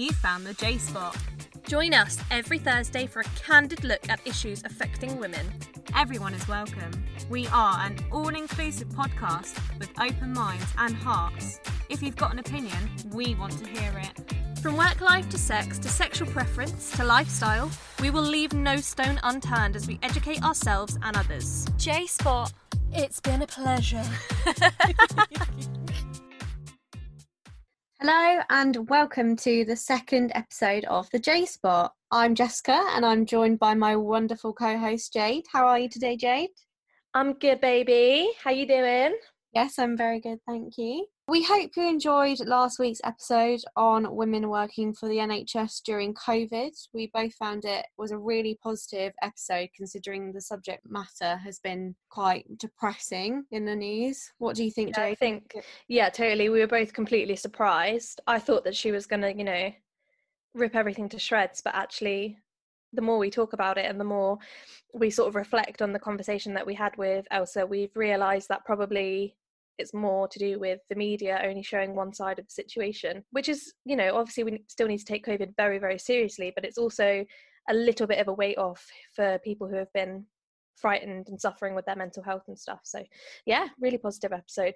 you found the J Spot. Join us every Thursday for a candid look at issues affecting women. Everyone is welcome. We are an all inclusive podcast with open minds and hearts. If you've got an opinion, we want to hear it. From work life to sex to sexual preference to lifestyle, we will leave no stone unturned as we educate ourselves and others. J Spot. It's been a pleasure. Hello and welcome to the second episode of the J Spot. I'm Jessica and I'm joined by my wonderful co-host Jade. How are you today, Jade? I'm good, baby. How you doing? Yes, I'm very good, thank you. We hope you enjoyed last week's episode on women working for the NHS during COVID. We both found it was a really positive episode considering the subject matter has been quite depressing in the news. What do you think, Yeah, Jade? I think, yeah, totally. We were both completely surprised. I thought that she was going to, you know, rip everything to shreds, but actually, the more we talk about it and the more we sort of reflect on the conversation that we had with Elsa, we've realised that probably it's more to do with the media only showing one side of the situation, which is, you know, obviously we still need to take COVID very, very seriously, but it's also a little bit of a weight off for people who have been frightened and suffering with their mental health and stuff. So, yeah, really positive episode.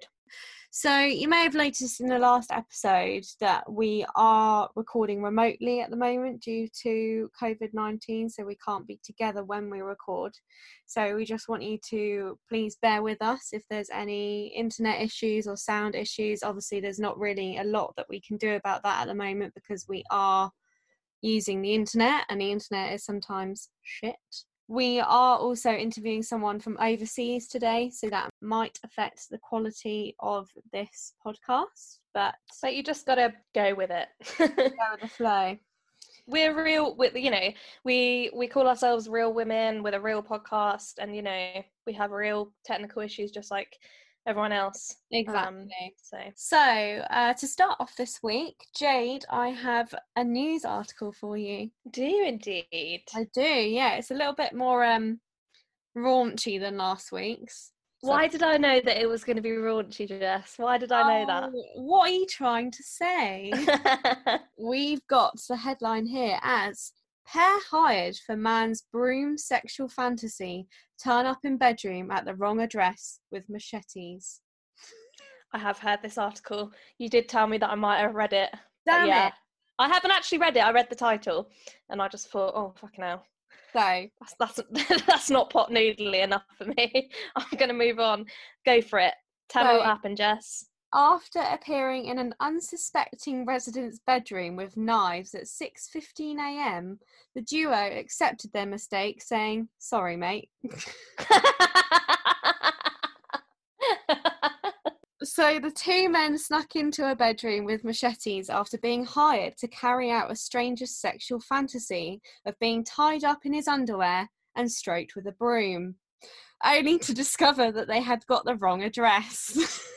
So, you may have noticed in the last episode that we are recording remotely at the moment due to COVID 19, so we can't be together when we record. So, we just want you to please bear with us if there's any internet issues or sound issues. Obviously, there's not really a lot that we can do about that at the moment because we are using the internet, and the internet is sometimes shit. We are also interviewing someone from overseas today, so that might affect the quality of this podcast, but But you just got to go with it. go with the flow. we're real with you know we we call ourselves real women with a real podcast and you know we have real technical issues just like everyone else Exactly. Um, so So, uh, to start off this week, Jade, I have a news article for you. do you indeed I do, yeah. It's a little bit more um raunchy than last week's. So- why did i know that it was going to be raunchy jess why did i know Oh, What are you trying to say? We've got the headline here as Pair hired for man's broom sexual fantasy turn up in bedroom at the wrong address with machetes. i have heard this article you did tell me that i might have read it Damn yeah it. i haven't actually read it i read the title and i just thought oh fucking hell So, that's that's that's not pot noodly enough for me. I'm gonna move on. Go for it. Tell me what happened, Jess. After appearing in an unsuspecting resident's bedroom with knives at 6:15 a.m., the duo accepted their mistake, saying, "Sorry, mate." So the two men snuck into a bedroom with machetes after being hired to carry out a stranger's sexual fantasy of being tied up in his underwear and stroked with a broom, only to discover that they had got the wrong address.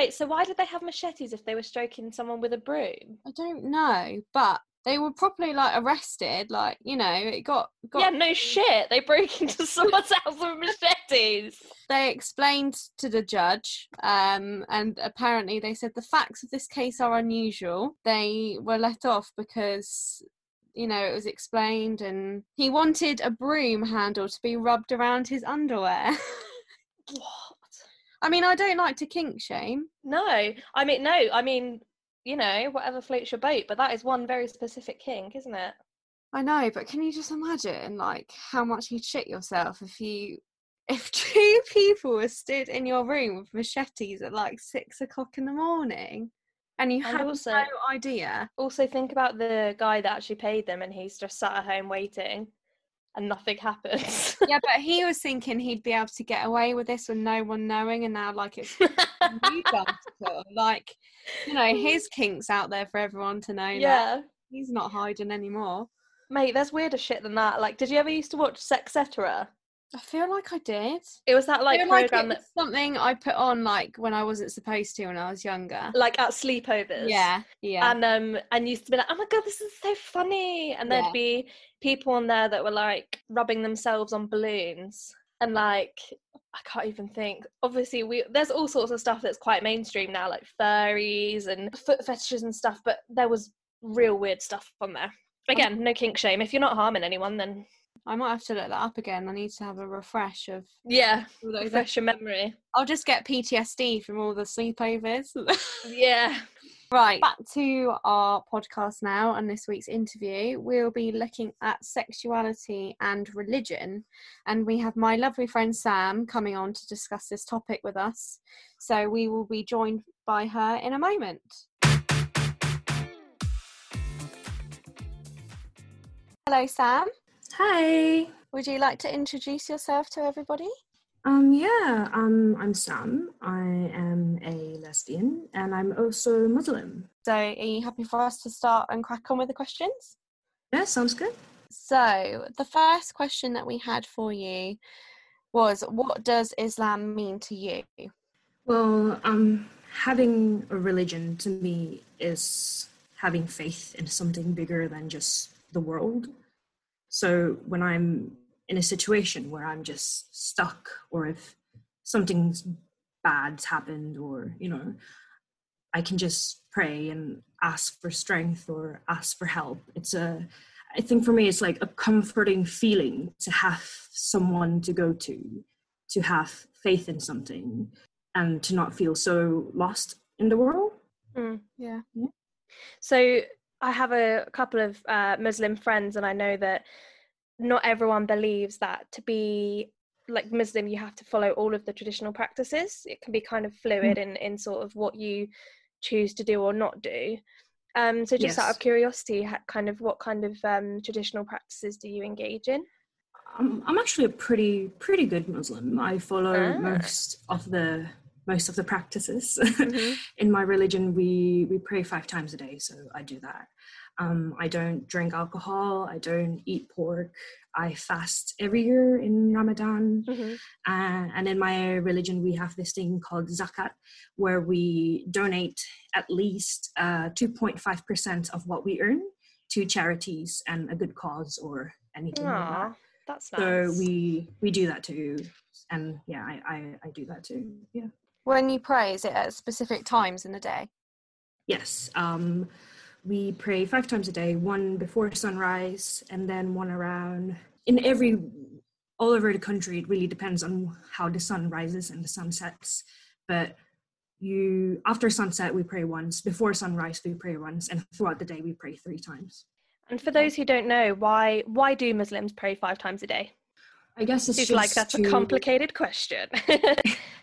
Wait, so why did they have machetes if they were stroking someone with a broom? I don't know, but they were properly like arrested. Like you know, it got got. Yeah, no shit. They broke into someone's house with machetes. They explained to the judge, um, and apparently they said the facts of this case are unusual. They were let off because you know it was explained, and he wanted a broom handle to be rubbed around his underwear. I mean, I don't like to kink shame. No, I mean no. I mean, you know, whatever floats your boat. But that is one very specific kink, isn't it? I know, but can you just imagine like how much you'd shit yourself if you if two people were stood in your room with machetes at like six o'clock in the morning and you And had also- no idea? Also, think about the guy that actually paid them, and he's just sat at home waiting, and nothing happens. yeah, but he was thinking he'd be able to get away with this with no one knowing, and now like it's you done to him. like you know his kinks out there for everyone to know. now. yeah. he's not hiding anymore. Mate, there's weirder shit than that. Like, did you ever used to watch Sexcetera? I feel like I did. It was that like like program it that, was something I put on like when I wasn't supposed to when I was younger. like at sleepovers. Yeah, yeah. And um, and used to be like, oh my god, this is so funny. And there'd be people on there that were like rubbing themselves on balloons, and like I can't even think. Obviously, we there's all sorts of stuff that's quite mainstream now, like furries and foot fetishes and stuff. But there was real weird stuff on there. Again, no kink shame. If you're not harming anyone, then I might have to look that up again. I need to have a refresh of yeah, refresh your memory. I'll just get PTSD from all the sleepovers. Yeah. right, back to our podcast now and this week's interview. We'll be looking at sexuality and religion, and we have my lovely friend Sam coming on to discuss this topic with us. So we will be joined by her in a moment. Hello, Sam. Hi. Would you like to introduce yourself to everybody? Um yeah, um I'm Sam. I am a lesbian and I'm also Muslim. So, are you happy for us to start and crack on with the questions? Yeah, sounds good. So, the first question that we had for you was What does Islam mean to you? Well, um having a religion to me is having faith in something bigger than just the world. So when I'm in a situation where I'm just stuck or if something's bad's happened or, you know, I can just pray and ask for strength or ask for help. It's a I think for me it's like a comforting feeling to have someone to go to, to have faith in something and to not feel so lost in the world. Mm. Yeah. So I have a couple of uh, Muslim friends, and I know that not everyone believes that to be like Muslim, you have to follow all of the traditional practices. It can be kind of fluid in in sort of what you choose to do or not do. Um, so just out of curiosity, kind of what kind of um, traditional practices do you engage in? I'm, I'm actually a pretty pretty good Muslim. I follow Ah. most of the most of the practices. Mhm. in my religion, we we pray five times a day, so I do that. Um, I don't drink alcohol. I don't eat pork. I fast every year in Ramadan. Mhm. Uh, and in my religion, we have this thing called zakat, where we donate at least uh, 2.5% of what we earn to charities and a good cause or anything like that. That's nice. So we we do that too, and yeah, I I, I do that too. Yeah. When you pray, is it at specific times in the day? Yes. Um, we pray five times a day. One before sunrise, and then one around. In every all over the country, it really depends on how the sun rises and the sun sets. But you after sunset we pray once. Before sunrise we pray once, and throughout the day we pray three times. and for those who don't know, why why do Muslims pray five times a day? I guess it's Seems just like that's a complicated question.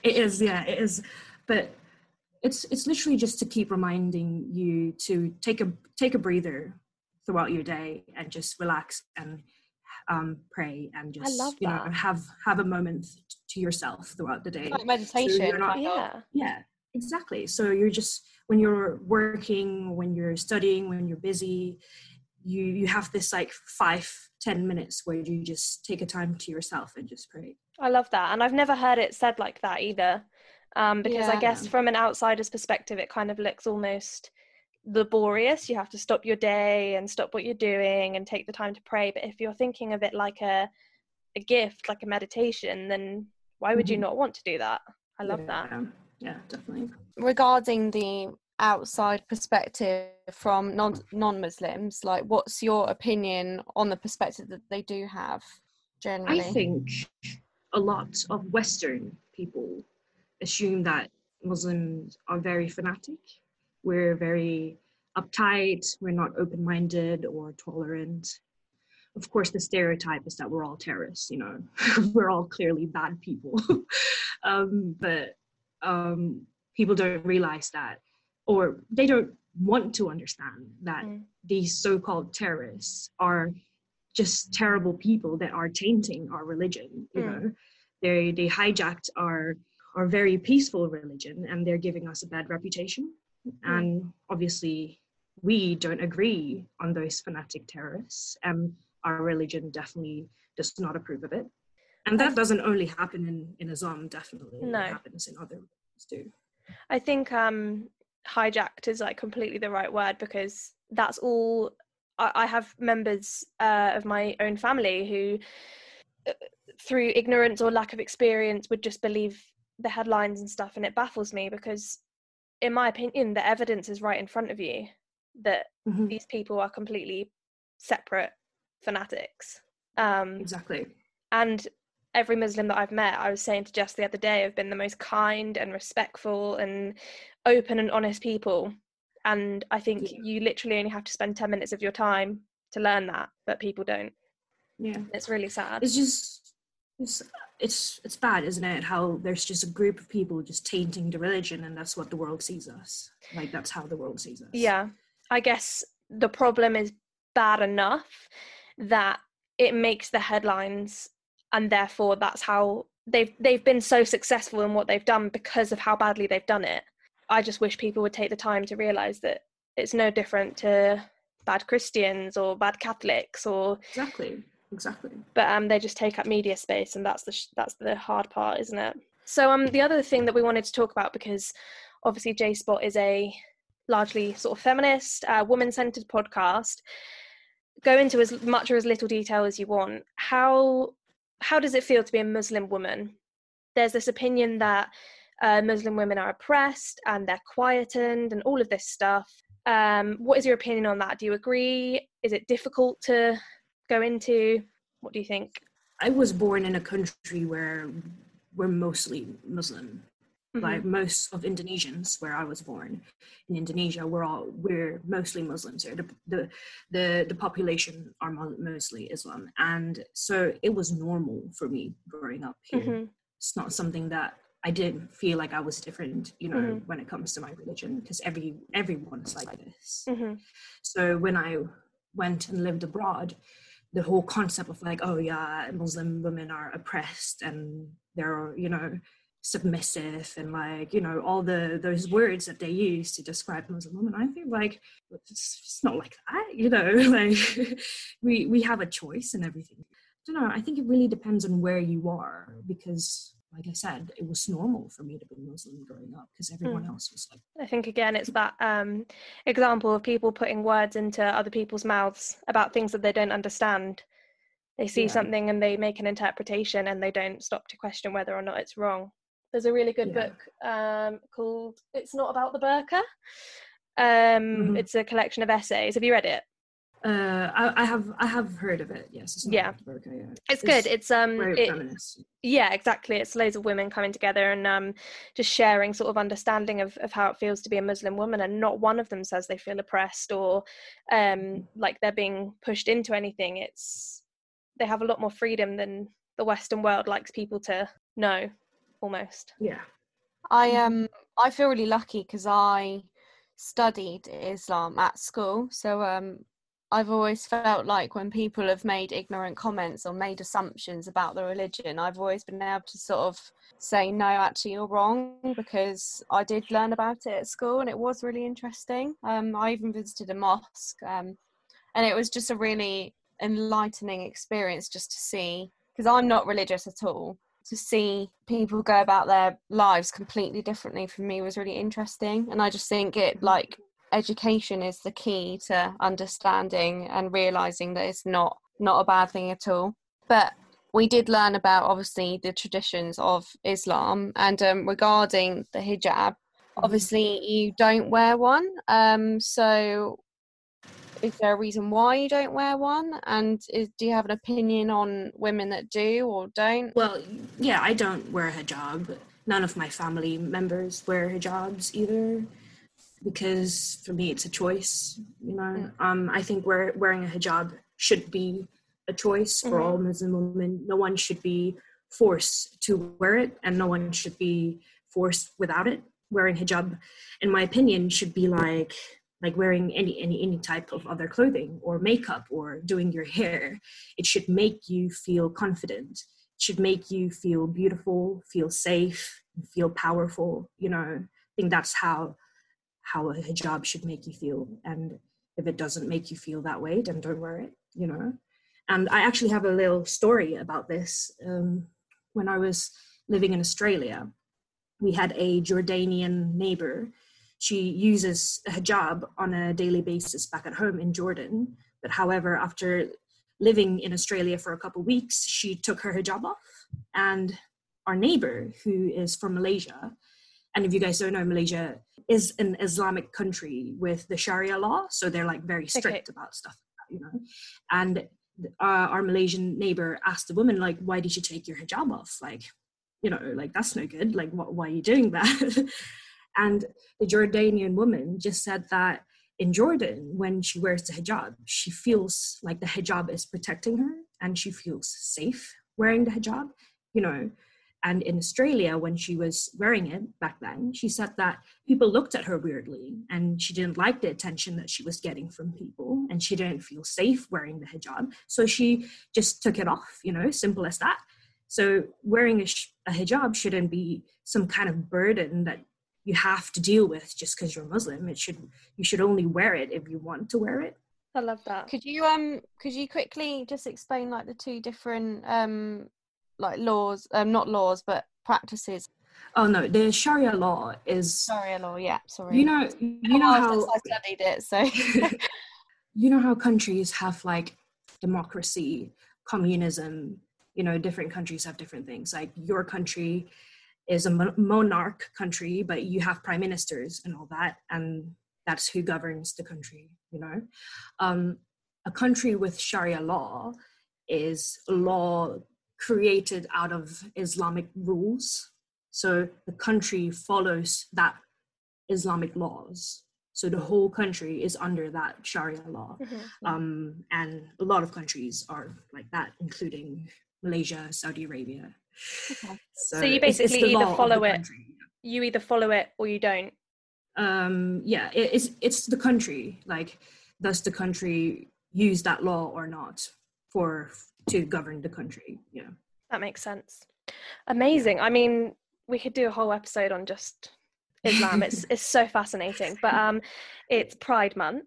It is, yeah, it is. But it's it's literally just to keep reminding you to take a take a breather throughout your day and just relax and um, pray and just love you know have have a moment to yourself throughout the day. Like meditation. you're not- yeah. Yeah, exactly. So you're just when you're working, when you're studying, when you're busy, you you have this like five ten minutes where you just take a time to yourself and just pray. I love that. And I've never heard it said like that either. Um, because I guess from an outsider's perspective, it kind of looks almost laborious. You have to stop your day and stop what you're doing and take the time to pray. But if you're thinking of it like a, a gift, like a meditation, then why would you Mhm. not want to do that? I love that. Yeah, yeah, definitely. Regarding the outside perspective from non non Muslims, like what's your opinion on the perspective that they do have generally? I think a lot of Western people assume that Muslims are very fanatic. We're very uptight, we're not open minded or tolerant. Of course, the stereotype is that we're all terrorists, you know, we're all clearly bad people. um, but um, people don't realize that, or they don't want to understand that Mm. these so called terrorists are just terrible people that are tainting our religion you Mm. know they they hijacked our our very peaceful religion and they're giving us a bad reputation and obviously we don't agree on those fanatic terrorists and our religion definitely does not approve of it and that doesn't only happen in in islam definitely No. it happens in other religions too I think um, hijacked is like completely the right word because that's all. I, I have members uh, of my own family who, uh, through ignorance or lack of experience, would just believe the headlines and stuff, and it baffles me because, in my opinion, the evidence is right in front of you. that Mhm. these people are completely separate fanatics. Um, Exactly. and every Muslim that I've met, I was saying to Jess the other day, have been the most kind and respectful and open and honest people. And I think Yeah. you literally only have to spend 10 minutes of your time to learn that, but people don't. Yeah. It's really sad. It's just it's it's it's bad, isn't it? How there's just a group of people just tainting the religion, and that's what the world sees us. Like that's how the world sees us. Yeah. I guess the problem is bad enough that it makes the headlines and therefore that's how they've they've been so successful in what they've done because of how badly they've done it. I just wish people would take the time to realize that it's no different to bad Christians or bad Catholics or Exactly. Exactly. but um, they just take up media space, and that's the sh- that's the hard part, isn't it? So um, the other thing that we wanted to talk about because obviously J Spot is a largely sort of feminist, uh, woman-centered podcast. Go into as much or as little detail as you want. How how does it feel to be a Muslim woman? There's this opinion that uh, Muslim women are oppressed and they're quietened and all of this stuff. Um, what is your opinion on that? Do you agree? Is it difficult to go into? What do you think? I was born in a country where we're mostly Muslim. Mhm. Like most of Indonesians, where I was born in Indonesia, we're all we're mostly Muslims here. The the the, the population are mostly Islam, and so it was normal for me growing up here. Mhm. It's not something that I didn't feel like I was different, you know, Mhm. when it comes to my religion, because every everyone's like this. Mhm. So when I went and lived abroad, the whole concept of like, oh yeah, Muslim women are oppressed and they're, you know, submissive and like, you know, all the those words that they use to describe Muslim women, I think like it's, it's not like that, you know, like we we have a choice and everything. I don't know. I think it really depends on where you are because like I said, it was normal for me to be Muslim growing up because everyone else was like I think again it's that um, example of people putting words into other people's mouths about things that they don't understand. They see Yeah. something and they make an interpretation and they don't stop to question whether or not it's wrong. There's a really good Yeah. book um, called "It's Not About the Burqa." Um, Mhm. It's a collection of essays. Have you read it? Uh, I, I have I have heard of it. Yes, it's Yeah. Burqa, yeah. It's good. It's um, very it- feminist. yeah exactly it's loads of women coming together and um, just sharing sort of understanding of, of how it feels to be a muslim woman and not one of them says they feel oppressed or um, like they're being pushed into anything it's they have a lot more freedom than the western world likes people to know almost Yeah. I um I feel really lucky because I studied Islam at school, so um I've always felt like when people have made ignorant comments or made assumptions about the religion, I've always been able to sort of say no, actually you're wrong because I did learn about it at school and it was really interesting. Um, I even visited a mosque, um, and it was just a really enlightening experience just to see because I'm not religious at all to see people go about their lives completely differently for me was really interesting. And i just think it like education is the key to understanding and realizing that it's not not a bad thing at all. But we did learn about obviously the traditions of islam and um, regarding the hijab. Obviously you don't wear one um so is there a reason why you don't wear one and is, do you have an opinion on women that do or don't Well, yeah, I don't wear a hijab. None of my family members wear hijabs either, because for me it's a choice. You know, um, I think wear, wearing a hijab should be a choice for all Muslim women. No one should be forced to wear it, and no one should be forced without it. Wearing hijab, in my opinion, should be like like wearing any any any type of other clothing or makeup or doing your hair. It should make you feel confident. It should make you feel beautiful, feel safe, feel powerful. You know, I think that's how how a hijab should make you feel. And if it doesn't make you feel that way, then don't wear it. You know. And I actually have a little story about this. Um, when I was living in Australia, we had a Jordanian neighbor. She uses a hijab on a daily basis back at home in Jordan. But however, after living in Australia for a couple of weeks, she took her hijab off. And our neighbor, who is from Malaysia, and if you guys don't know, Malaysia is an Islamic country with the Sharia law, so they're like very strict okay. about stuff, you know. And uh, our Malaysian neighbor asked the woman like, "Why did you take your hijab off? Like, you know, like that's no good. Like, wh- why are you doing that?" and the Jordanian woman just said that in Jordan, when she wears the hijab, she feels like the hijab is protecting her, and she feels safe wearing the hijab. You know, and in Australia, when she was wearing it back then, she said that people looked at her weirdly and she didn't like the attention that she was getting from people and she didn't feel safe wearing the hijab. So she just took it off, you know, simple as that. So wearing a, sh- a hijab shouldn't be some kind of burden that you have to deal with just because you're Muslim. It should you should only wear it if you want to wear it. I love that. Could you um could you quickly just explain like the two different um like laws, um, not laws, but practices. Oh no, the Sharia law is Sharia law. Yeah, sorry. You know, you know how I studied it. So you know how countries have like democracy, communism. You know, different countries have different things. Like your country is a monarch country, but you have prime ministers and all that, and that's who governs the country. You know, um, a country with Sharia law is law created out of Islamic rules. So the country follows that Islamic laws. So the whole country is under that Sharia law. Mm-hmm. Um, and a lot of countries are like that, including Malaysia, Saudi Arabia. Okay. So, so, you basically it's, it's either follow it, you either follow it or you don't. Um, yeah, it, it's it's the country. Like, does the country use that law or not for to govern the country. Yeah. That makes sense. Amazing. I mean, we could do a whole episode on just Islam. it's it's so fascinating. But um it's Pride Month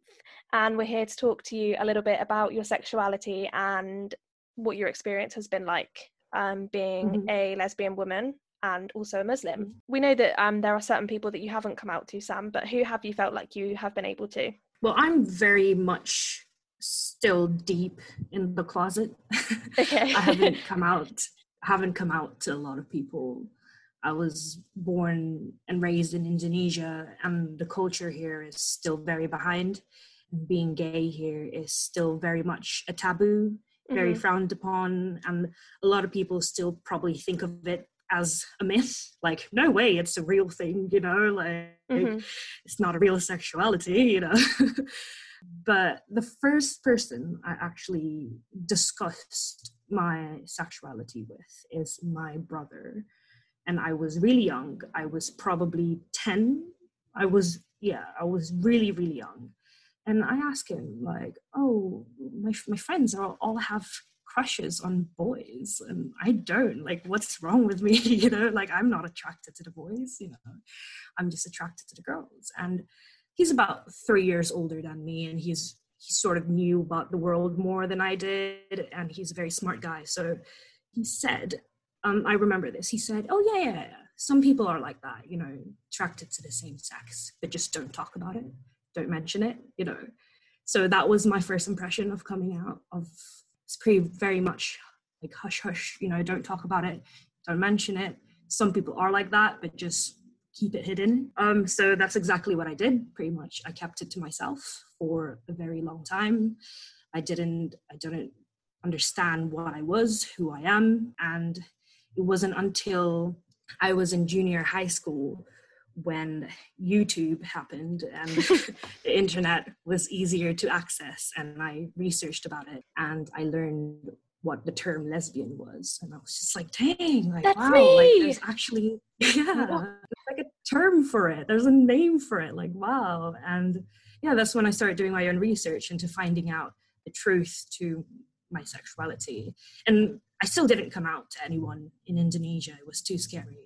and we're here to talk to you a little bit about your sexuality and what your experience has been like um being mm-hmm. a lesbian woman and also a Muslim. Mm-hmm. We know that um there are certain people that you haven't come out to, Sam, but who have you felt like you have been able to? Well, I'm very much still deep in the closet. Okay. I haven't come out haven't come out to a lot of people. I was born and raised in Indonesia and the culture here is still very behind. Being gay here is still very much a taboo, very mm-hmm. frowned upon and a lot of people still probably think of it as a myth like no way it's a real thing you know like mm-hmm. it's not a real sexuality you know But the first person I actually discussed my sexuality with is my brother. And I was really young. I was probably 10. I was, yeah, I was really, really young. And I asked him, like, oh, my, my friends all, all have crushes on boys and I don't. Like, what's wrong with me? you know, like, I'm not attracted to the boys, you know, I'm just attracted to the girls. And he's about three years older than me and he's he sort of knew about the world more than I did, and he's a very smart guy. So he said, um, I remember this. He said, "Oh yeah, yeah, yeah. Some people are like that, you know, attracted to the same sex, but just don't talk about it, don't mention it, you know." So that was my first impression of coming out. Of it's pretty very much like hush hush, you know, don't talk about it, don't mention it. Some people are like that, but just keep it hidden. Um, so that's exactly what I did. Pretty much, I kept it to myself for a very long time. I didn't, I didn't understand what I was, who I am, and it wasn't until I was in junior high school when YouTube happened and the internet was easier to access, and I researched about it and I learned what the term lesbian was and i was just like dang like That's wow me. like there's actually yeah like a term for it. There's a name for it like wow. And yeah that's when i started doing my own research into finding out the truth to my sexuality. And i still didn't come out to anyone in indonesia. It was too scary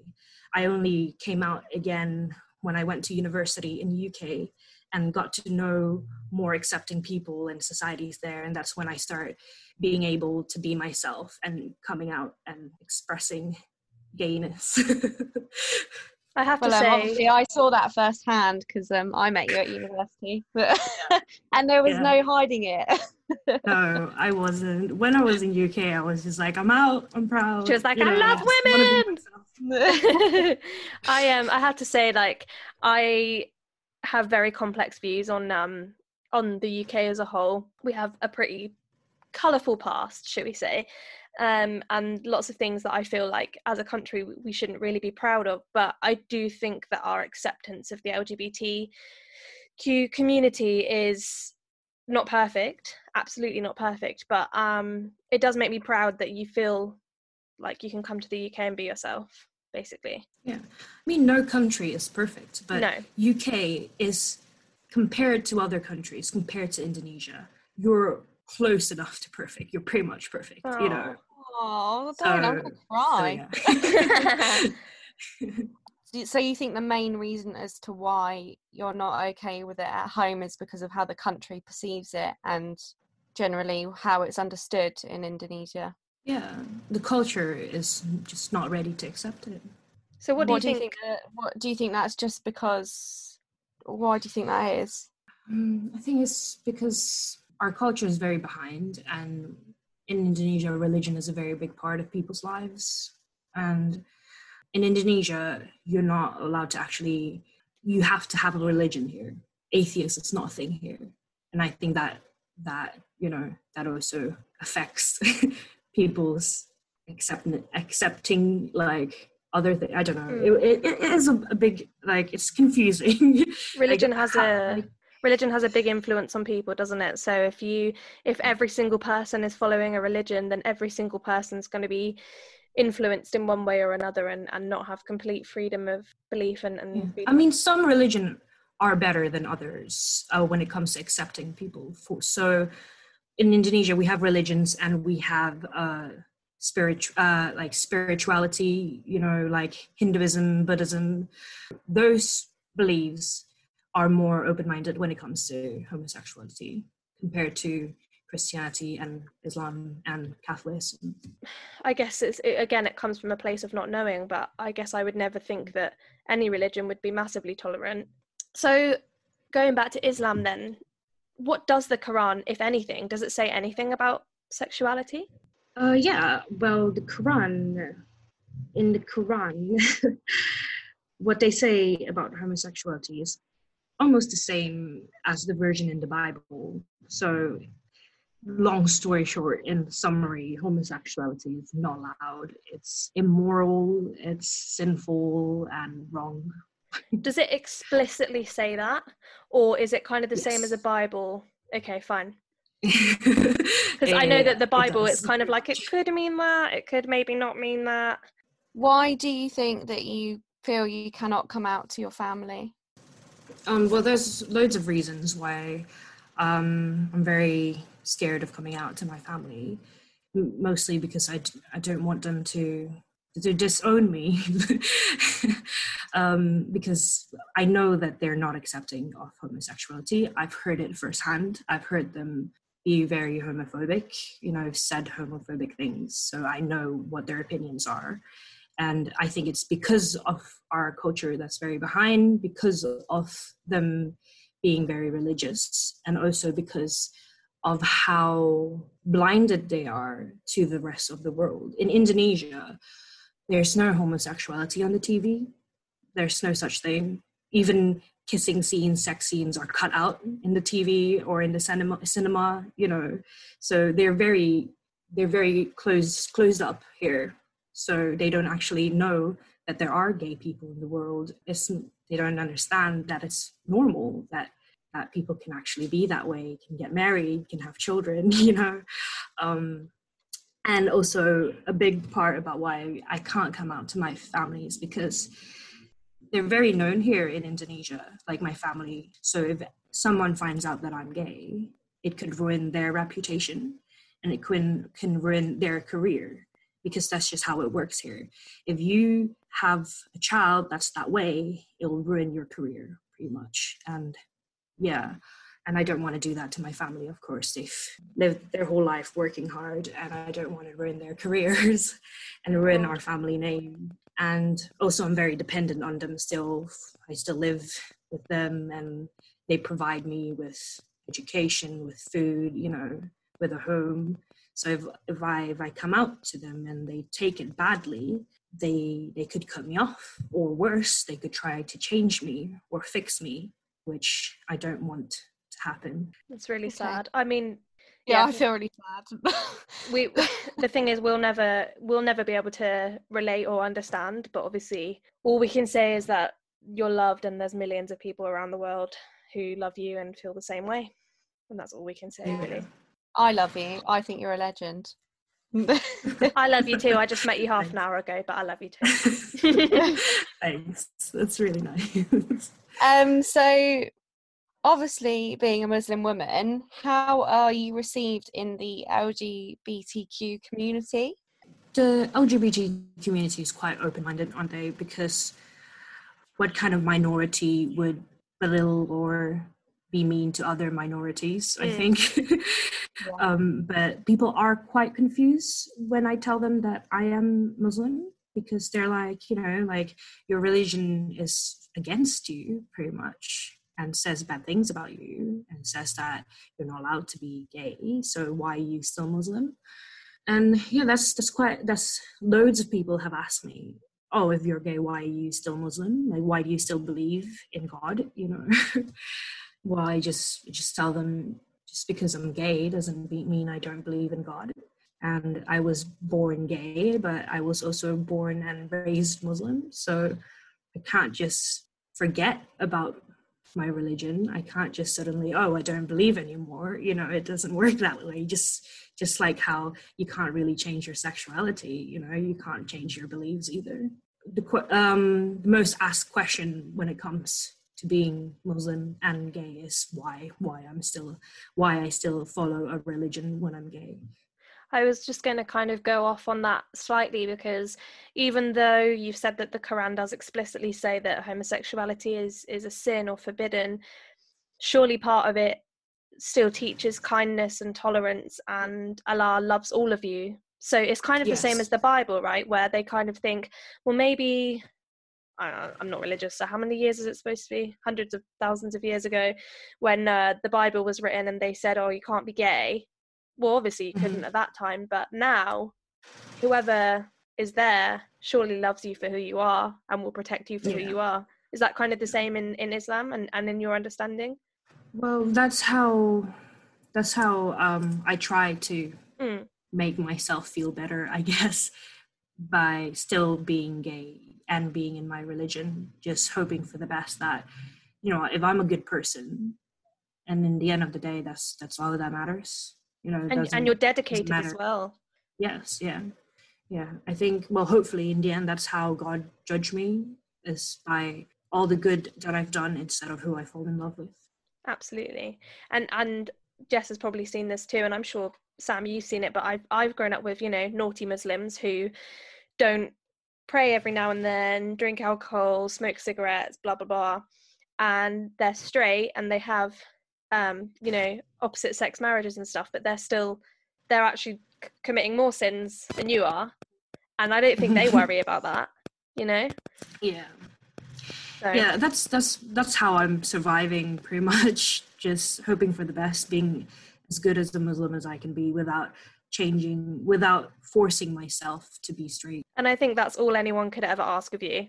i only came out again when i went to university in uk and got to know more accepting people and societies there and that's when i start being able to be myself and coming out and expressing gayness I have well, to um, say, obviously, I saw that firsthand because um, I met you at university, but and there was yeah. no hiding it. no, I wasn't. When I was in UK, I was just like, I'm out, I'm proud. She was like, I know, love women. I um, I have to say, like, I have very complex views on um on the UK as a whole. We have a pretty colourful past, should we say, um, and lots of things that I feel like as a country we shouldn't really be proud of. But I do think that our acceptance of the LGBTQ community is not perfect, absolutely not perfect, but um, it does make me proud that you feel like you can come to the UK and be yourself, basically. Yeah, I mean, no country is perfect, but No. UK is compared to other countries, compared to Indonesia, you're close enough to perfect. You're pretty much perfect, you know. Oh, I'm So- gonna So, cry. yeah. Do- So you think the main reason as to why you're not okay with it at home is because of how the country perceives it and generally how it's understood in Indonesia? yeah, the culture is just not ready to accept it. so what do you think? that, what do you think that's just because why do you think that is? Mm, I think it's because our culture is very behind, and in Indonesia, religion is a very big part of people's lives. And in Indonesia, you're not allowed to actually, you have to have a religion here. Atheist is not a thing here. And I think that, that you know, that also affects people's accepting, accepting like, other thing. I don't know. Mm. It, it, it is a, a big like it's confusing. religion Like, has how- a like, religion has a big influence on people doesn't it so if you if every single person is following a religion then every single person's going to be influenced in one way or another and, and not have complete freedom of belief and, and Yeah. I mean, some religion are better than others uh, when it comes to accepting people. For, so, in Indonesia, we have religions and we have uh, spirit, uh, like spirituality. You know, like Hinduism, Buddhism. Those beliefs are more open-minded when it comes to homosexuality compared to Christianity and Islam and Catholicism. I guess it's it, again it comes from a place of not knowing, but I guess I would never think that any religion would be massively tolerant. So going back to Islam then, what does the Quran, if anything, does it say anything about sexuality? Uh, yeah, well, the Quran, in the Quran, what they say about homosexuality is almost the same as the version in the Bible. So, long story short, in summary, homosexuality is not allowed. It's immoral, it's sinful, and wrong. Does it explicitly say that, or is it kind of the same as a Bible? Okay, fine. Because Because I know that the Bible, it's kind of like it could mean that, it could maybe not mean that. Why do you think that you feel you cannot come out to your family? Um, well, there's loads of reasons why um, I'm very scared of coming out to my family. Mostly because I, I don't want them to to disown me, um, because I know that they're not accepting of homosexuality. I've heard it firsthand. I've heard them be very homophobic. You know, said homophobic things, so I know what their opinions are and i think it's because of our culture that's very behind because of them being very religious and also because of how blinded they are to the rest of the world. In indonesia there's no homosexuality on the tv there's no such thing. Even kissing scenes sex scenes are cut out in the tv or in the cinema cinema you know. So they're very they're very closed closed up here. So they don't actually know that there are gay people in the world. It's, they don't understand that it's normal that that people can actually be that way can get married can have children you know um, and also a big part about why i can't come out to my family is because they're very known here in indonesia like my family so if someone finds out that i'm gay it could ruin their reputation and it can, can ruin their career because that's just how it works here. If you have a child that's that way, it'll ruin your career pretty much. And yeah, and I don't want to do that to my family, of course. They've lived their whole life working hard, and I don't want to ruin their careers and ruin our family name. And also, I'm very dependent on them still. I still live with them, and they provide me with education, with food, you know, with a home. So if, if I if I come out to them and they take it badly, they they could cut me off, or worse, they could try to change me or fix me which I don't want to happen. It's really Okay. sad. I mean, Yeah, Yeah. I feel really sad. we the thing is we'll never we'll never be able to relate or understand but obviously all we can say is that you're loved and there's millions of people around the world who love you and feel the same way and that's all we can say really I love you. I think you're a legend. i love you too i just met you half an hour ago but i love you too Thanks. That's really nice. Um, so obviously being a Muslim woman, how are you received in the LGBTQ community? the LGBT community is quite open-minded, aren't they? Because what kind of minority would belittle or be mean to other minorities? I Mm. think. um, but people are quite confused when I tell them that I am Muslim because they're like, you know, like your religion is against you, pretty much. And says bad things about you, and says that you're not allowed to be gay. So why are you still Muslim? and yeah that's that's quite that's loads of people have asked me oh if you're gay why are you still muslim like why do you still believe in god you know well i just just tell them just because i'm gay doesn't mean i don't believe in god and i was born gay but i was also born and raised muslim. So i can't just forget about my religion. I can't just suddenly oh i don't believe anymore. You know it doesn't work that way. Just just like how you can't really change your sexuality you know you can't change your beliefs either. The um, the most asked question when it comes to being muslim and gay is why why i'm still why i still follow a religion when i'm gay I was just going to kind of go off on that slightly because even though you've said that the Quran does explicitly say that homosexuality is is a sin or forbidden, surely part of it still teaches kindness and tolerance and Allah loves all of you. So it's kind of the same as the Bible, right? Where they kind of think, well, maybe Know, I'm not religious, so how many years is it supposed to be? Hundreds of thousands of years ago, when uh, the Bible was written and they said, oh, you can't be gay. Well, obviously you couldn't at that time, but now, whoever is there surely loves you for who you are and will protect you for who you are. Is that kind of the same in, in Islam and, and in your understanding? well that's how that's how um, i try to Mm. make myself feel better i guess by still being gay and being in my religion just hoping for the best that you know if i'm a good person and in the end of the day that's that's all that matters you know And, and you're dedicated as well. yes yeah yeah i think well hopefully in the end that's how god judged me is by all the good that i've done instead of who i fall in love with Absolutely. And and Jess has probably seen this too, and I'm sure Sam you've seen it, but I've I've grown up with, you know, naughty Muslims who don't pray every now and then, drink alcohol, smoke cigarettes, blah blah blah. And they're straight and they have um, you know, opposite sex marriages and stuff, but they're still they're actually c- committing more sins than you are. And I don't think they worry about that, you know? yeah So yeah that's that's that's how i'm surviving pretty much just hoping for the best being as good as a muslim as i can be without changing without forcing myself to be straight And I think that's all anyone could ever ask of you.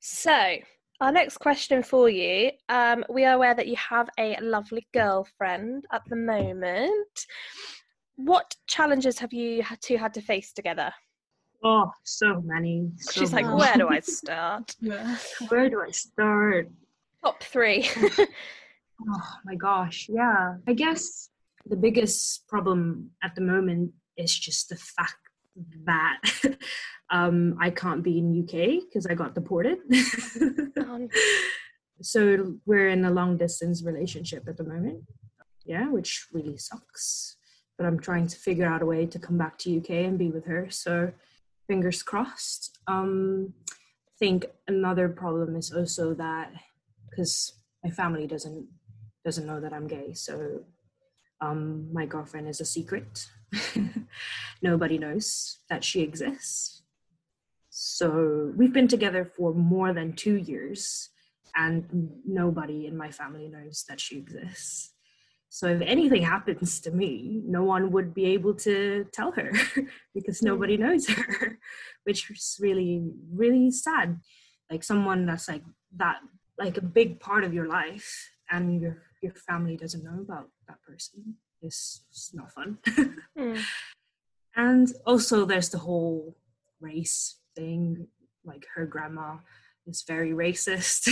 So, our next question for you um, we are aware that you have a lovely girlfriend at the moment. What challenges have you two had to face together? oh so many so She's like, where do I start? where do i start Top three. oh my gosh yeah i guess the biggest problem at the moment is just the fact that um i can't be in uk because i got deported. Um, so we're in a long distance relationship at the moment yeah which really sucks. But i'm trying to figure out a way to come back to uk and be with her so fingers crossed. Um i think another problem is also that because my family doesn't doesn't know that i'm gay so um my girlfriend is a secret. Nobody knows that she exists so we've been together for more than two years and nobody in my family knows that she exists. So if anything happens to me, no one would be able to tell her because nobody knows her, which is really, really sad. Like someone that's like that like a big part of your life and your your family doesn't know about that person it's not fun Mm. and also there's the whole race thing like her grandma is very racist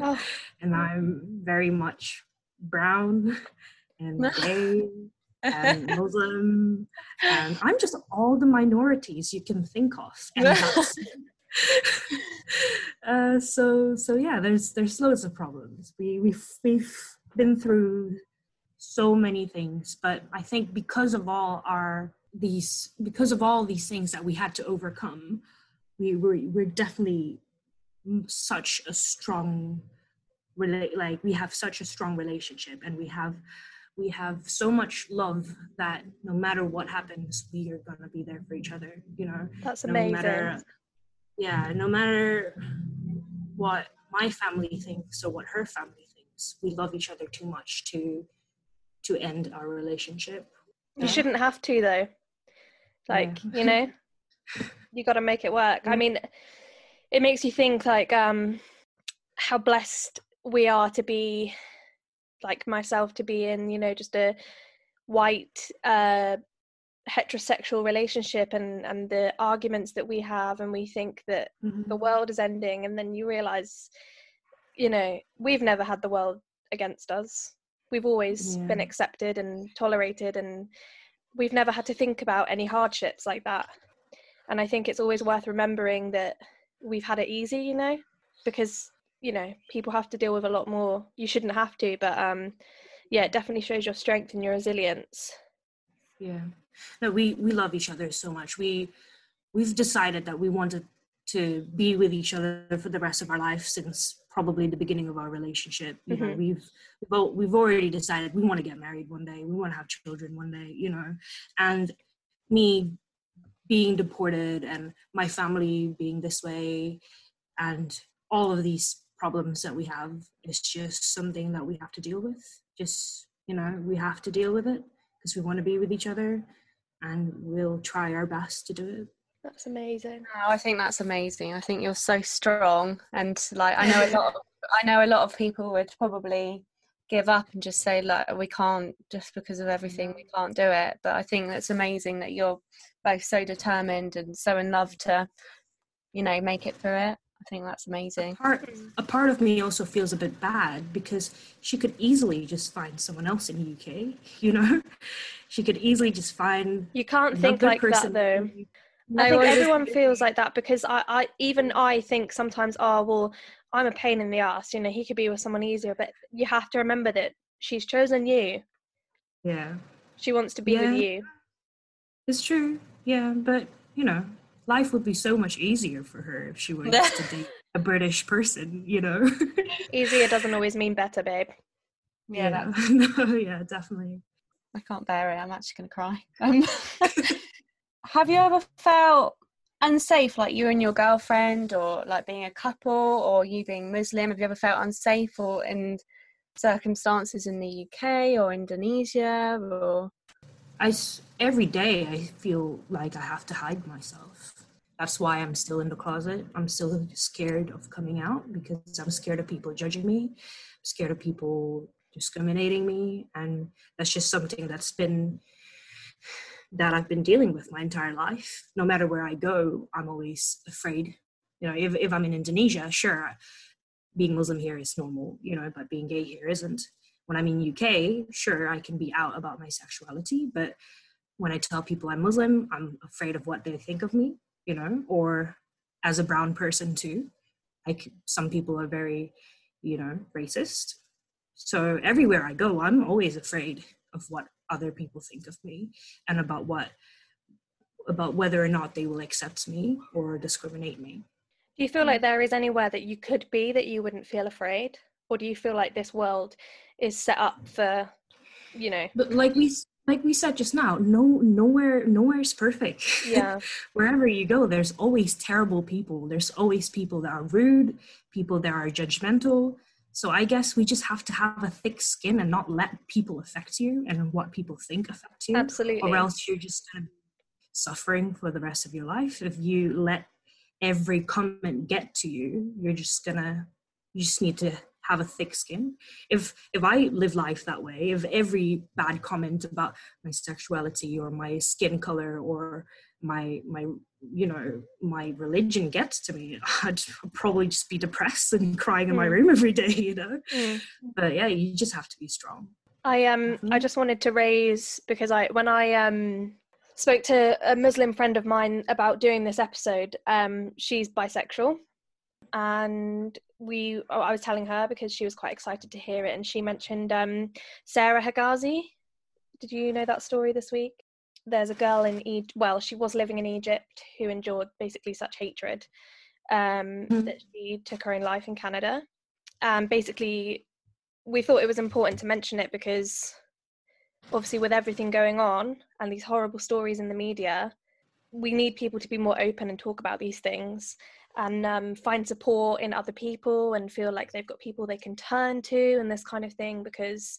Oh. and i'm very much brown and gay and muslim and i'm just all the minorities you can think of and that's uh, so so yeah there's there's loads of problems we we've we've been through so many things but i think because of all our these because of all these things that we had to overcome we were we're definitely such a strong relate like we have such a strong relationship and we have we have so much love that no matter what happens we are going to be there for each other you know That's no amazing. matter yeah no matter what my family thinks or what her family thinks we love each other too much to to end our relationship You shouldn't have to though. Like, Yeah. you know, you got to make it work. I mean, it makes you think like um how blessed we are to be like myself to be in, you know, just a white uh heterosexual relationship and and the arguments that we have and we think that Mhm. the world is ending and then you realize you know we've never had the world against us we've always been accepted and tolerated and we've never had to think about any hardships like that and i think it's always worth remembering that we've had it easy you know because you know people have to deal with a lot more. You shouldn't have to but um yeah it definitely shows your strength and your resilience. Yeah. No we we love each other so much. We we've decided that we wanted to be with each other for the rest of our life since probably the beginning of our relationship. You know Mhm. we've we've, al- we've already decided we want to get married one day we want to have children one day you know. And me being deported and my family being this way and all of these problems that we have is just something that we have to deal with just you know we have to deal with it because we want to be with each other and we'll try our best to do it that's amazing Oh, I think that's amazing. I think you're so strong, and like I know a lot. Of, I know a lot of people would probably give up and just say like we can't just because of everything we mm. can't do it. But I think that's amazing that you're both so determined and so in love to, you know, make it through it. I think that's amazing. part a part of me also feels a bit bad because she could easily just find someone else in the UK you know she could easily just find you can't think another like that person though in- I think one is- everyone feels like that because I, I even I think sometimes, oh well, I'm a pain in the ass. You know, he could be with someone easier, but you have to remember that she's chosen you. yeah She wants to be with you. it's true yeah but you know life would be so much easier for her if she were to date a british person you know Easier doesn't always mean better, babe. Yeah, that, no, yeah definitely I can't bear it. I'm actually going to cry. Um, have you ever felt unsafe, like you and your girlfriend, or like being a couple, or you being Muslim? Have you ever felt unsafe, or in circumstances in the UK or Indonesia, or I every day I feel like I have to hide myself. That's why I'm still in the closet. I'm still scared of coming out because I'm scared of people judging me, I'm scared of people discriminating me, and that's just something that's been that I've been dealing with my entire life. No matter where I go, I'm always afraid. You know, if if I'm in Indonesia, sure, being Muslim here is normal, you know, but being gay here isn't when I'm in UK, sure, I can be out about my sexuality, but when I tell people I'm Muslim, I'm afraid of what they think of me, you know, or as a brown person too. Like some people are very, you know, racist. So everywhere I go, I'm always afraid of what other people think of me and about what about whether or not they will accept me or discriminate me. Do you feel like there is anywhere that you could be that you wouldn't feel afraid, or do you feel like this world is set up for, you know, But like we like we said just now, no nowhere nowhere is perfect. yeah, wherever you go, there's always terrible people. There's always people that are rude, people that are judgmental. So I guess we just have to have a thick skin and not let people affect you and what people think affect you. absolutely. Or else you're just gonna be suffering for the rest of your life. If you let every comment get to you, you're just gonna you just need to have a thick skin if if i live life that way if every bad comment about my sexuality or my skin color or my my you know my religion gets to me i'd probably just be depressed and crying in my Mm. room every day you know Mm. but yeah you just have to be strong I um I Mhm. just wanted to raise because I when I um spoke to a Muslim friend of mine about doing this episode, um she's bisexual and we oh, I was telling her because she was quite excited to hear it and she mentioned um Sarah Hegazi. Did you know that story this week? There's a girl in Egypt, well, she was living in Egypt who endured basically such hatred um Mm. that she took her own life in Canada. And basically we thought it was important to mention it because obviously with everything going on and these horrible stories in the media we need people to be more open and talk about these things and um, find support in other people and feel like they've got people they can turn to and this kind of thing because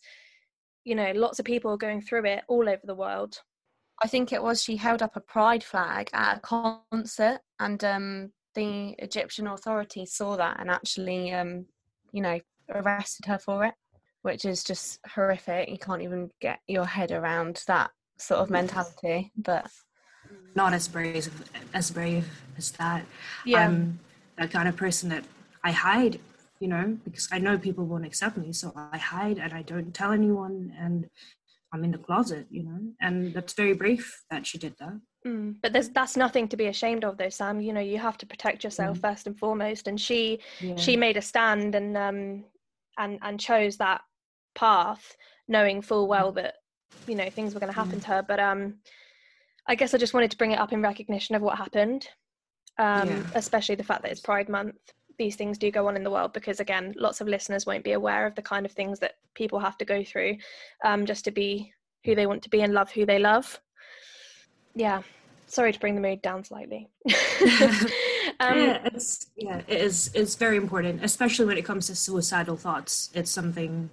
you know lots of people are going through it all over the world I think it was she held up a pride flag at a concert, and um, the Egyptian authorities saw that and actually, um, you know, arrested her for it, which is just horrific. You can't even get your head around that sort of mentality. But not as brave as brave as that. Yeah. I'm that kind of person that i hide you know because i know people won't accept me so i hide and i don't tell anyone and i'm in the closet you know? And that's very brave that she did that. Mm, but there's that's nothing to be ashamed of though sam. You know you have to protect yourself Mm. first and foremost. And she yeah. she made a stand and um and and chose that path knowing full well that you know things were going to happen Mm. to her. But um i guess i just wanted to bring it up in recognition of what happened um Yeah. especially the fact that it's pride month these things do go on in the world because again lots of listeners won't be aware of the kind of things that people have to go through um just to be who they want to be and love who they love yeah sorry to bring the mood down slightly um yeah, it's yeah, it is it's very important, especially when it comes to suicidal thoughts. It's something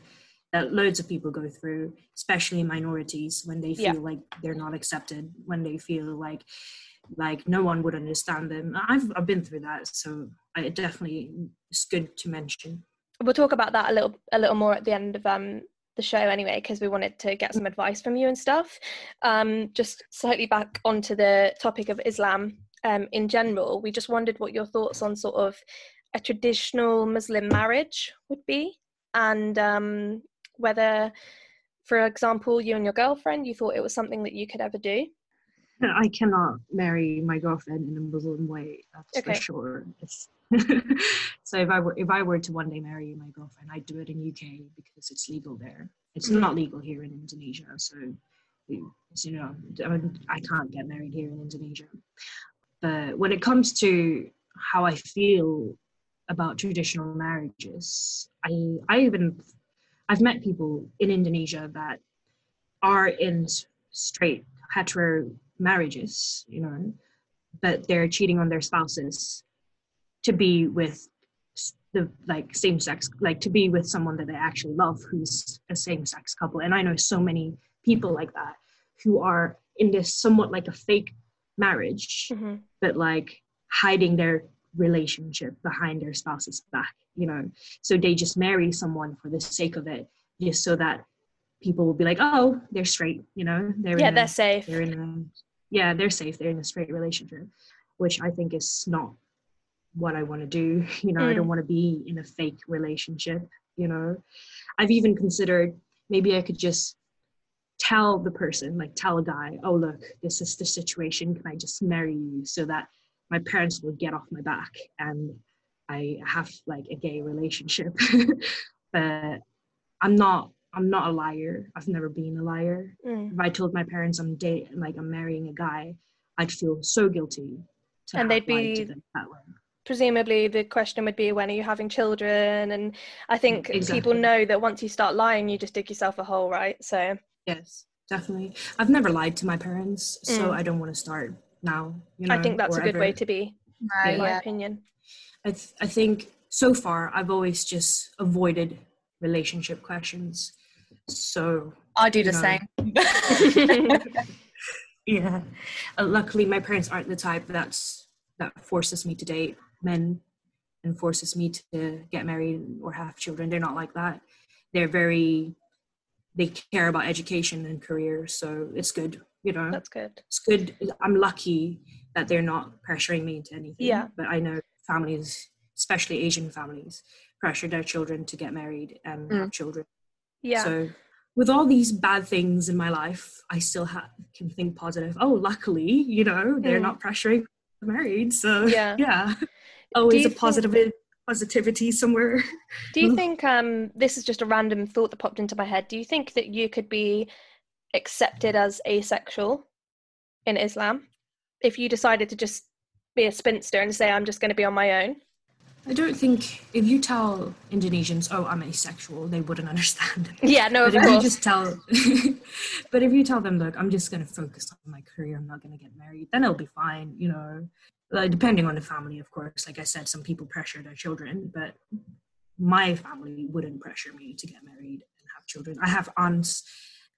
that loads of people go through, especially minorities, when they feel Yeah. like they're not accepted, when they feel like like no one would understand them. I've I've been through that, so I it definitely it's good to mention. we'll talk about that a little a little more at the end of um the show anyway because we wanted to get some advice from you and stuff um just slightly back onto the topic of islam um in general we just wondered what your thoughts on sort of a traditional muslim marriage would be and um whether for example you and your girlfriend you thought it was something that you could ever do I cannot marry my girlfriend in a Muslim way. That's Okay. for sure. So if I were if I were to one day marry my girlfriend, I'd do it in UK because it's legal there. It's Mhm. not legal here in Indonesia. So you you know, I, mean, I can't get married here in Indonesia. But when it comes to how I feel about traditional marriages, I I even I've met people in Indonesia that are in straight hetero marriages, you know, but they're cheating on their spouses to be with the like same sex, like to be with someone that they actually love who's a same sex couple. And I know so many people like that who are in this somewhat like a fake marriage, hmm but like hiding their relationship behind their spouse's back, you know. So they just marry someone for the sake of it, just so that people will be like, oh, they're straight, you know, they're yeah in a- they're safe. they're in a yeah they're safe. They're in a straight relationship which i think is not what i want to do you know? I don't mm. want to be in a fake relationship you know? I've even considered maybe i could just tell the person like tell a guy oh look this is the situation. Can i just marry you so that my parents will get off my back and i have like a gay relationship but i'm not i'm not a liar i've never been a liar Mm. if I told my parents I'm date like I'm marrying a guy, I'd feel so guilty. To And they'd be- them that way. presumably the question would be when are you having children and i think people know that once you start lying you just dig yourself a hole right so Yes, definitely. I've never lied to my parents, so Mm. I don't want to start now. You know, i think that's a good way to be no, in my opinion I, th- I think so far I've always just avoided relationship questions. So I do the No. same. yeah, uh, luckily my parents aren't the type that's that forces me to date men. and forces me to get married or have children. They're not like that. They're very they care about education and career, so it's good. You know, That's good. it's good. I'm lucky that they're not pressuring me into anything. Yeah. But I know families, especially Asian families, pressure their children to get married and have children. Yeah. So with all these bad things in my life, I still ha- can think positive. Oh, luckily, you know, they're Mm. not pressuring me married. So Yeah. yeah, always a think- positive positivity somewhere. Do you think um this is just a random thought that popped into my head? Do you think that you could be accepted as asexual in Islam if you decided to just be a spinster and say I'm just going to be on my own? I don't think if you tell Indonesians, "Oh, I'm asexual," they wouldn't understand. Yeah, no, but if you just tell, but if you tell them, "Look, I'm just going to focus on my career. I'm not going to get married," then it'll be fine. You know, like, depending on the family, of course. Like I said, some people pressure their children, but my family wouldn't pressure me to get married and have children. I have aunts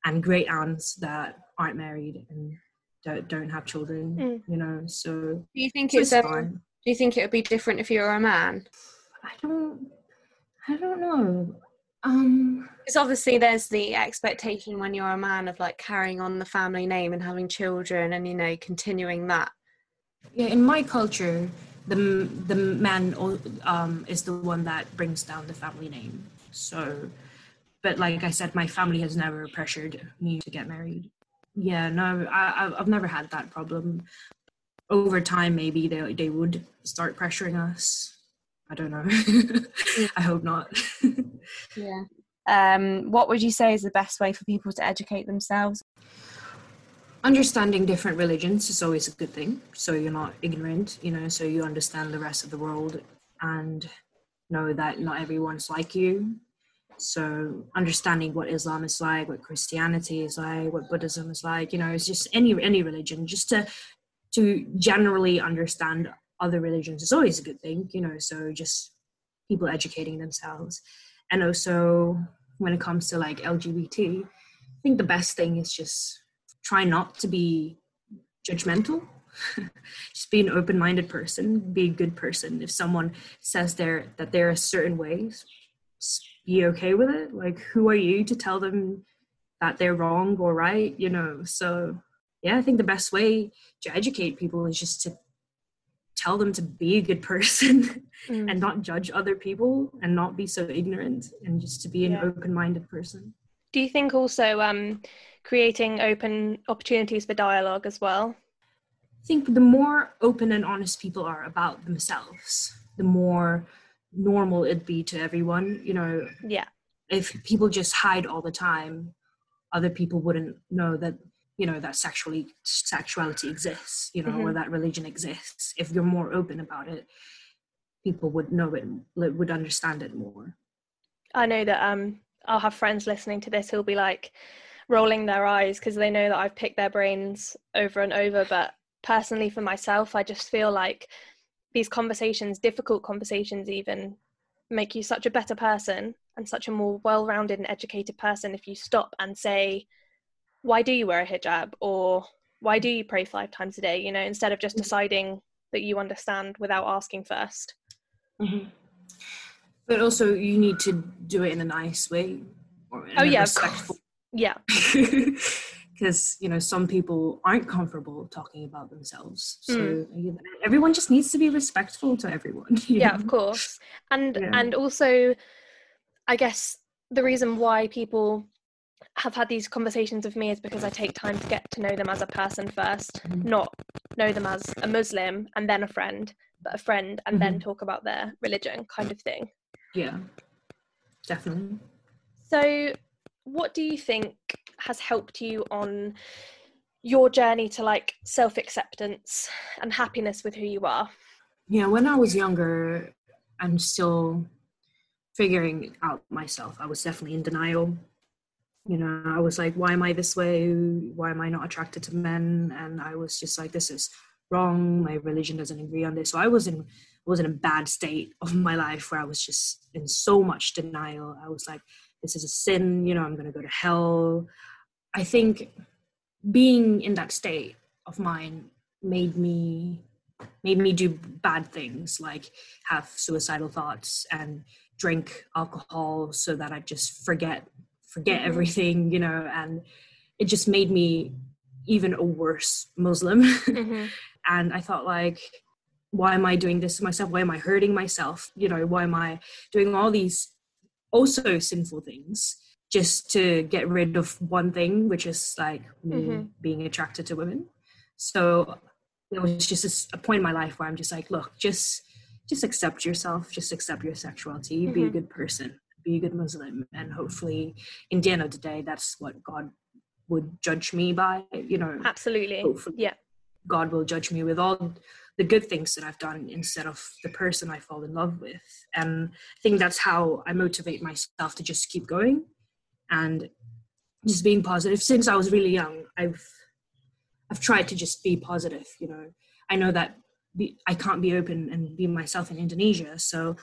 and great aunts that aren't married and don't, don't have children. Mm. You know, so Do you think it's it's um, fine. Do you think it would be different if you were a man? I don't. I don't know. Um. Because obviously there's the expectation when you're a man of like carrying on the family name and having children and you know continuing that. Yeah, in my culture, the the man o- um, is the one that brings down the family name. So, but like I said, my family has never pressured me to get married. Yeah, no, I, I've never had that problem. Over time, maybe they they would start pressuring us. I don't know. I hope not. Yeah. Um, what would you say is the best way for people to educate themselves? understanding different religions is always a good thing so you're not ignorant you know so you understand the rest of the world and know that not everyone's like you so understanding what islam is like what christianity is like what buddhism is like you know it's just any any religion just to to generally understand other religions is always a good thing you know so just people educating themselves. And also when it comes to like lgbt i think the best thing is just try not to be judgmental. Just be an open-minded person be a good person. If someone says they're that they're a certain way just be okay with it like who are you to tell them that they're wrong or right you know so yeah i think the best way to educate people is just to tell them to be a good person Mm. and not judge other people and not be so ignorant and just to be an Yeah. open-minded person Do you think also um, creating open opportunities for dialogue as well? I think the more open and honest people are about themselves, the more normal it'd be to everyone. You know, Yeah. if people just hide all the time, other people wouldn't know that you know that sexually sexuality exists. You know, or that religion exists. If you're more open about it, people would know it, would understand it more. I know that um, I'll have friends listening to this who'll be like rolling their eyes because they know that I've picked their brains over and over. But personally, for myself, I just feel like these conversations, difficult conversations, even make you such a better person and such a more well rounded and educated person if you stop and say, Why do you wear a hijab? Or why do you pray five times a day? You know, instead of just deciding that you understand without asking first. Mm-hmm. But also, you need to do it in a nice way. Or in Oh, a yeah, respectful Yeah. because you know some people aren't comfortable talking about themselves so Mm. everyone just needs to be respectful to everyone yeah know? of course and Yeah. and also i guess the reason why people have had these conversations with me is because i take time to get to know them as a person 1st Mhm. not know them as a muslim and then a friend but a friend and then Mhm. talk about their religion kind of thing yeah definitely so what do you think has helped you on your journey to like self acceptance and happiness with who you are? Yeah when i was younger i'm still figuring out myself. I was definitely in denial. You know i was like why am i this way? Why am i not attracted to men? And i was just like this is wrong. My religion doesn't agree on this. So i was in was in a bad state of my life where i was just in so much denial. I was like this is a sin you know i'm going to go to hell i think being in that state of mind made me made me do bad things like have suicidal thoughts and drink alcohol so that I just forget forget mm-hmm. everything, you know, and it just made me even a worse Muslim. Mm-hmm. and I thought like why am I doing this to myself? Why am I hurting myself? You know, why am I doing all these also sinful things just to get rid of one thing, which is like me mm-hmm. being attracted to women? So it was just a point in my life where I'm just like, look, just just accept yourself, just accept your sexuality, mm-hmm. be a mm-hmm. good person, be a good Muslim, and hopefully, in the end of the day, that's what God would judge me by. You know, absolutely, yeah. God will judge me with all the good things that I've done instead of the person I fall in love with. And I think that's how I motivate myself to just keep going and just being positive. Since I was really young, I've I've tried to just be positive. You know, I know that be, I can't be open and be myself in Indonesia, so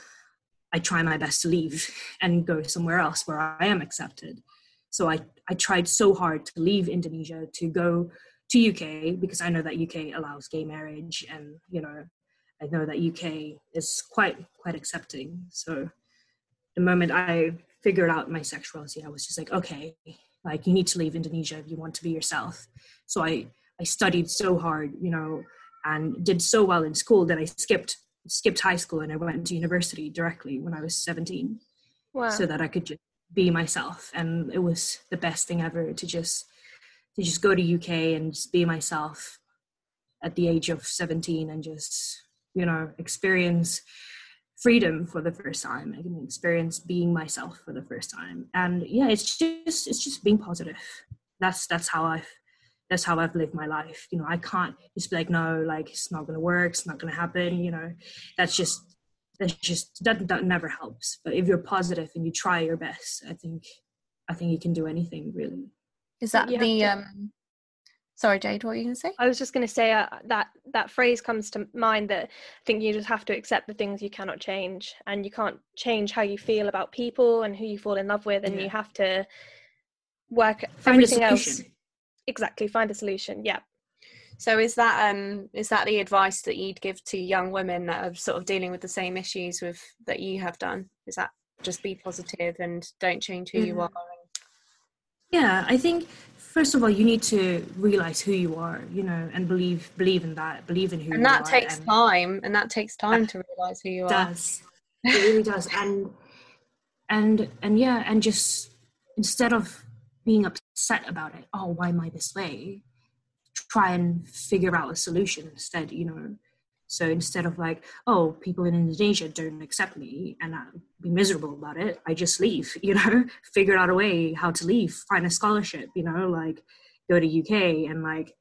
I try my best to leave and go somewhere else where I am accepted. So I I tried so hard to leave Indonesia to go to UK because I know that UK allows gay marriage, and you know I know that UK is quite quite accepting. So the moment I figured out my sexuality, I was just like, okay, like you need to leave Indonesia if you want to be yourself. So I I studied so hard, you know, and did so well in school that I skipped skipped high school and I went to university directly when I was 17. Wow. So that I could just be myself. And it was the best thing ever to just to just go to UK and just be myself at the age of 17 and just, you know, experience freedom for the first time. I can experience being myself for the first time. And yeah, it's just it's just being positive. That's that's how I've that's how I've lived my life. You know, I can't just be like, no, like it's not gonna work, it's not gonna happen, you know. That's just that's just that that never helps. But if you're positive and you try your best, I think I think you can do anything really. Is that the to, um sorry Jade, what were you gonna say? I was just gonna say uh, that that phrase comes to mind that I think you just have to accept the things you cannot change and you can't change how you feel about people and who you fall in love with and yeah. you have to work Find everything else exactly find a solution yeah so is that um is that the advice that you'd give to young women that are sort of dealing with the same issues with that you have done is that just be positive and don't change who mm. you are yeah i think first of all you need to realize who you are you know and believe believe in that believe in who you are. and that takes and time and that takes time to realize who you does. are it really does and and and yeah and just instead of being upset about it oh why am i this way try and figure out a solution instead you know so instead of like oh people in indonesia don't accept me and i'll be miserable about it i just leave you know figure out a way how to leave find a scholarship you know like go to uk and like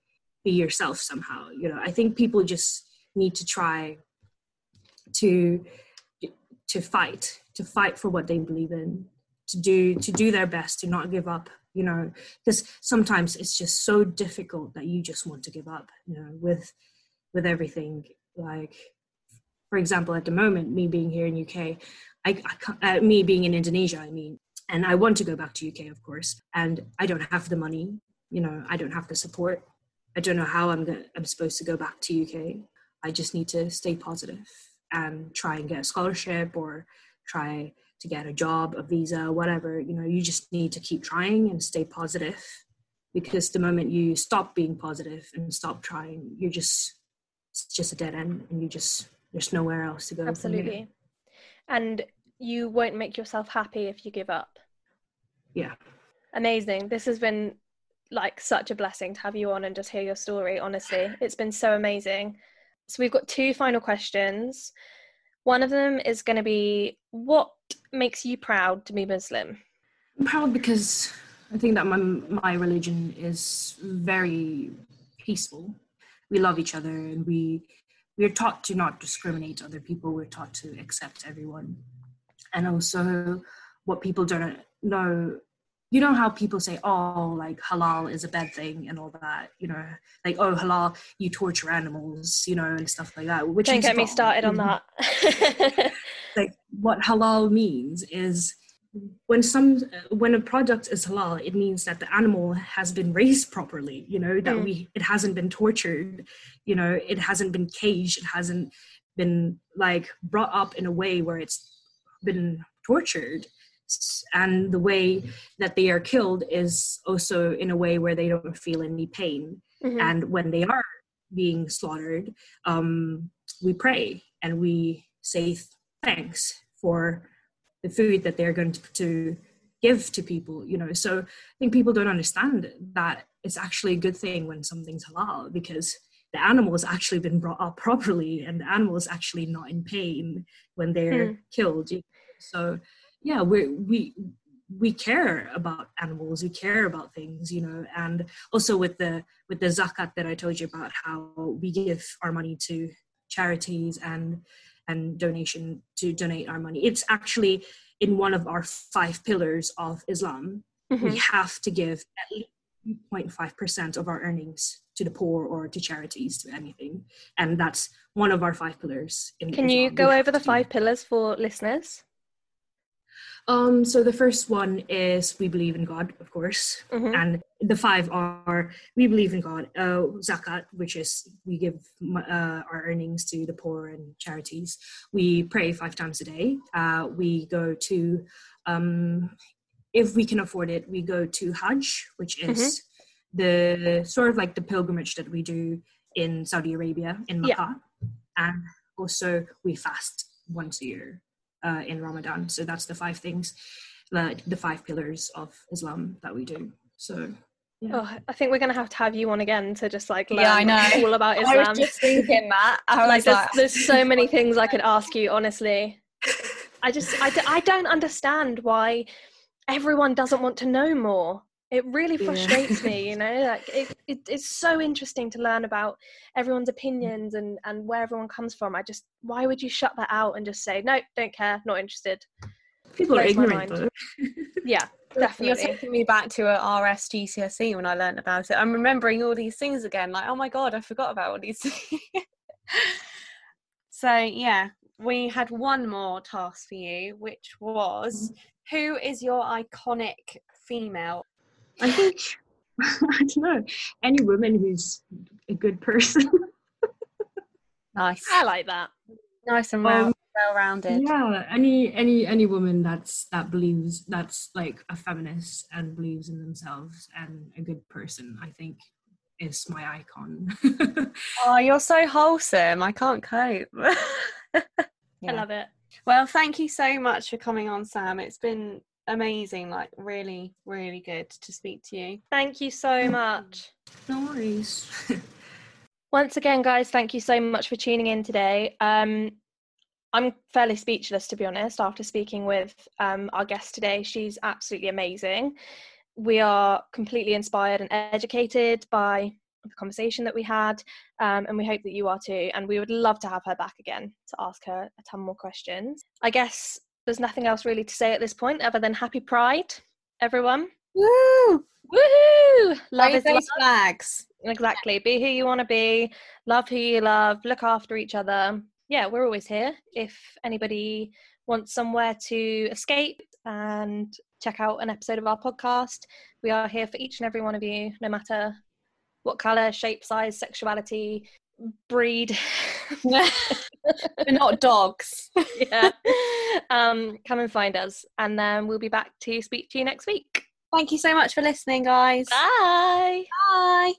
be yourself somehow you know. I think people just need to try to to fight to fight for what they believe in to do to do their best to not give up you know. Because sometimes it's just so difficult that you just want to give up you know with with everything like for example at the moment me being here in uk i, I uh, me being in indonesia i mean and i want to go back to uk of course and i don't have the money you know i don't have the support. I don't know how i'm gonna, i'm supposed to go back to uk i just need to stay positive and try and get a scholarship or try to get a job, a visa, whatever, you know, you just need to keep trying and stay positive because the moment you stop being positive and stop trying, you're just it's just a dead end and you just there's nowhere else to go. Absolutely. And you won't make yourself happy if you give up. Yeah. Amazing. This has been like such a blessing to have you on and just hear your story, honestly. It's been so amazing. So we've got two final questions. One of them is going to be what makes you proud to be Muslim? I'm proud because I think that my my religion is very peaceful. We love each other and we we're taught to not discriminate other people. We're taught to accept everyone. And also what people don't know you know how people say, oh, like halal is a bad thing and all that, you know, like, oh, halal, you torture animals, you know, and stuff like that. Which Don't get me started on that. like, what halal means is when some when a product is halal it means that the animal has been raised properly you know that Mm. we it hasn't been tortured you know it hasn't been caged it hasn't been like brought up in a way where it's been tortured and the way that they are killed is also in a way where they don't feel any pain Mhm. and when they are being slaughtered um, we pray and we say th- thanks for the food that they're going to, to give to people you know? So i think people don't understand that it's actually a good thing when something's halal because the animal has actually been brought up properly and the animal is actually not in pain when they're Mm. killed so yeah we we we care about animals we care about things you know? And also with the with the zakat that i told you about how we give our money to charities and and donation to donate our money it's actually in one of our five pillars of islam we Mhm. have to give at least 0.5% of our earnings to the poor or to charities to anything and that's one of our five pillars in Can you Islam. We go over the five pillars for listeners? Um, so the first one is we believe in God, of course, Mhm. and the five are we believe in God, uh, zakat, which is we give uh, our earnings to the poor and charities. We pray five times a day. Uh, we go to, um, if we can afford it, we go to Hajj, which is the sort of like the pilgrimage that we do in Saudi Arabia in Yeah. Makkah, and also we fast once a year uh, in Ramadan. So that's the five things, like the five pillars of Islam that we do. So Oh, I think we're gonna have to have you on again to just like learn Yeah, I know. all about I Islam. was just thinking that. I like there's, like, there's so many things I could ask you. Honestly, I just I, d- I don't understand why everyone doesn't want to know more. It really Yeah. frustrates me, you know. Like it, it, it's so interesting to learn about everyone's opinions and and where everyone comes from. I just why would you shut that out and just say no, don't care, not interested? people are ignorant though. Yeah, You're taking me back to a RS GCSE when I learned about it. I'm remembering all these things again. Like, oh my god, I forgot about all these things. so yeah, we had one more task for you, which was mm-hmm. who is your iconic female? I think I don't know any woman who's a good person. Nice, I like that. nice and well, Um, well rounded. yeah, any any any woman that's that believes that's like a feminist and believes in themselves and a good person. I think is my icon. Oh, you're so wholesome. I can't cope. I love it. Well, thank you so much for coming on, Sam. It's been amazing, like really, really good to speak to you. Thank you so much. no worries. Once again, guys, thank you so much for tuning in today. Um, I'm fairly speechless, to be honest, after speaking with um, our guest today. She's absolutely amazing. We are completely inspired and educated by the conversation that we had, um, and we hope that you are too. And we would love to have her back again to ask her a ton more questions. I guess there's nothing else really to say at this point other than happy Pride, everyone. Woo! Woohoo! Love Raise is love. flags. Exactly. Be who you want to be, love who you love, look after each other. Yeah, we're always here. If anybody wants somewhere to escape and check out an episode of our podcast, we are here for each and every one of you, no matter what color, shape, size, sexuality, breed. We're not dogs. yeah. Um, come and find us, and then we'll be back to speak to you next week. Thank you so much for listening, guys. Bye. Bye.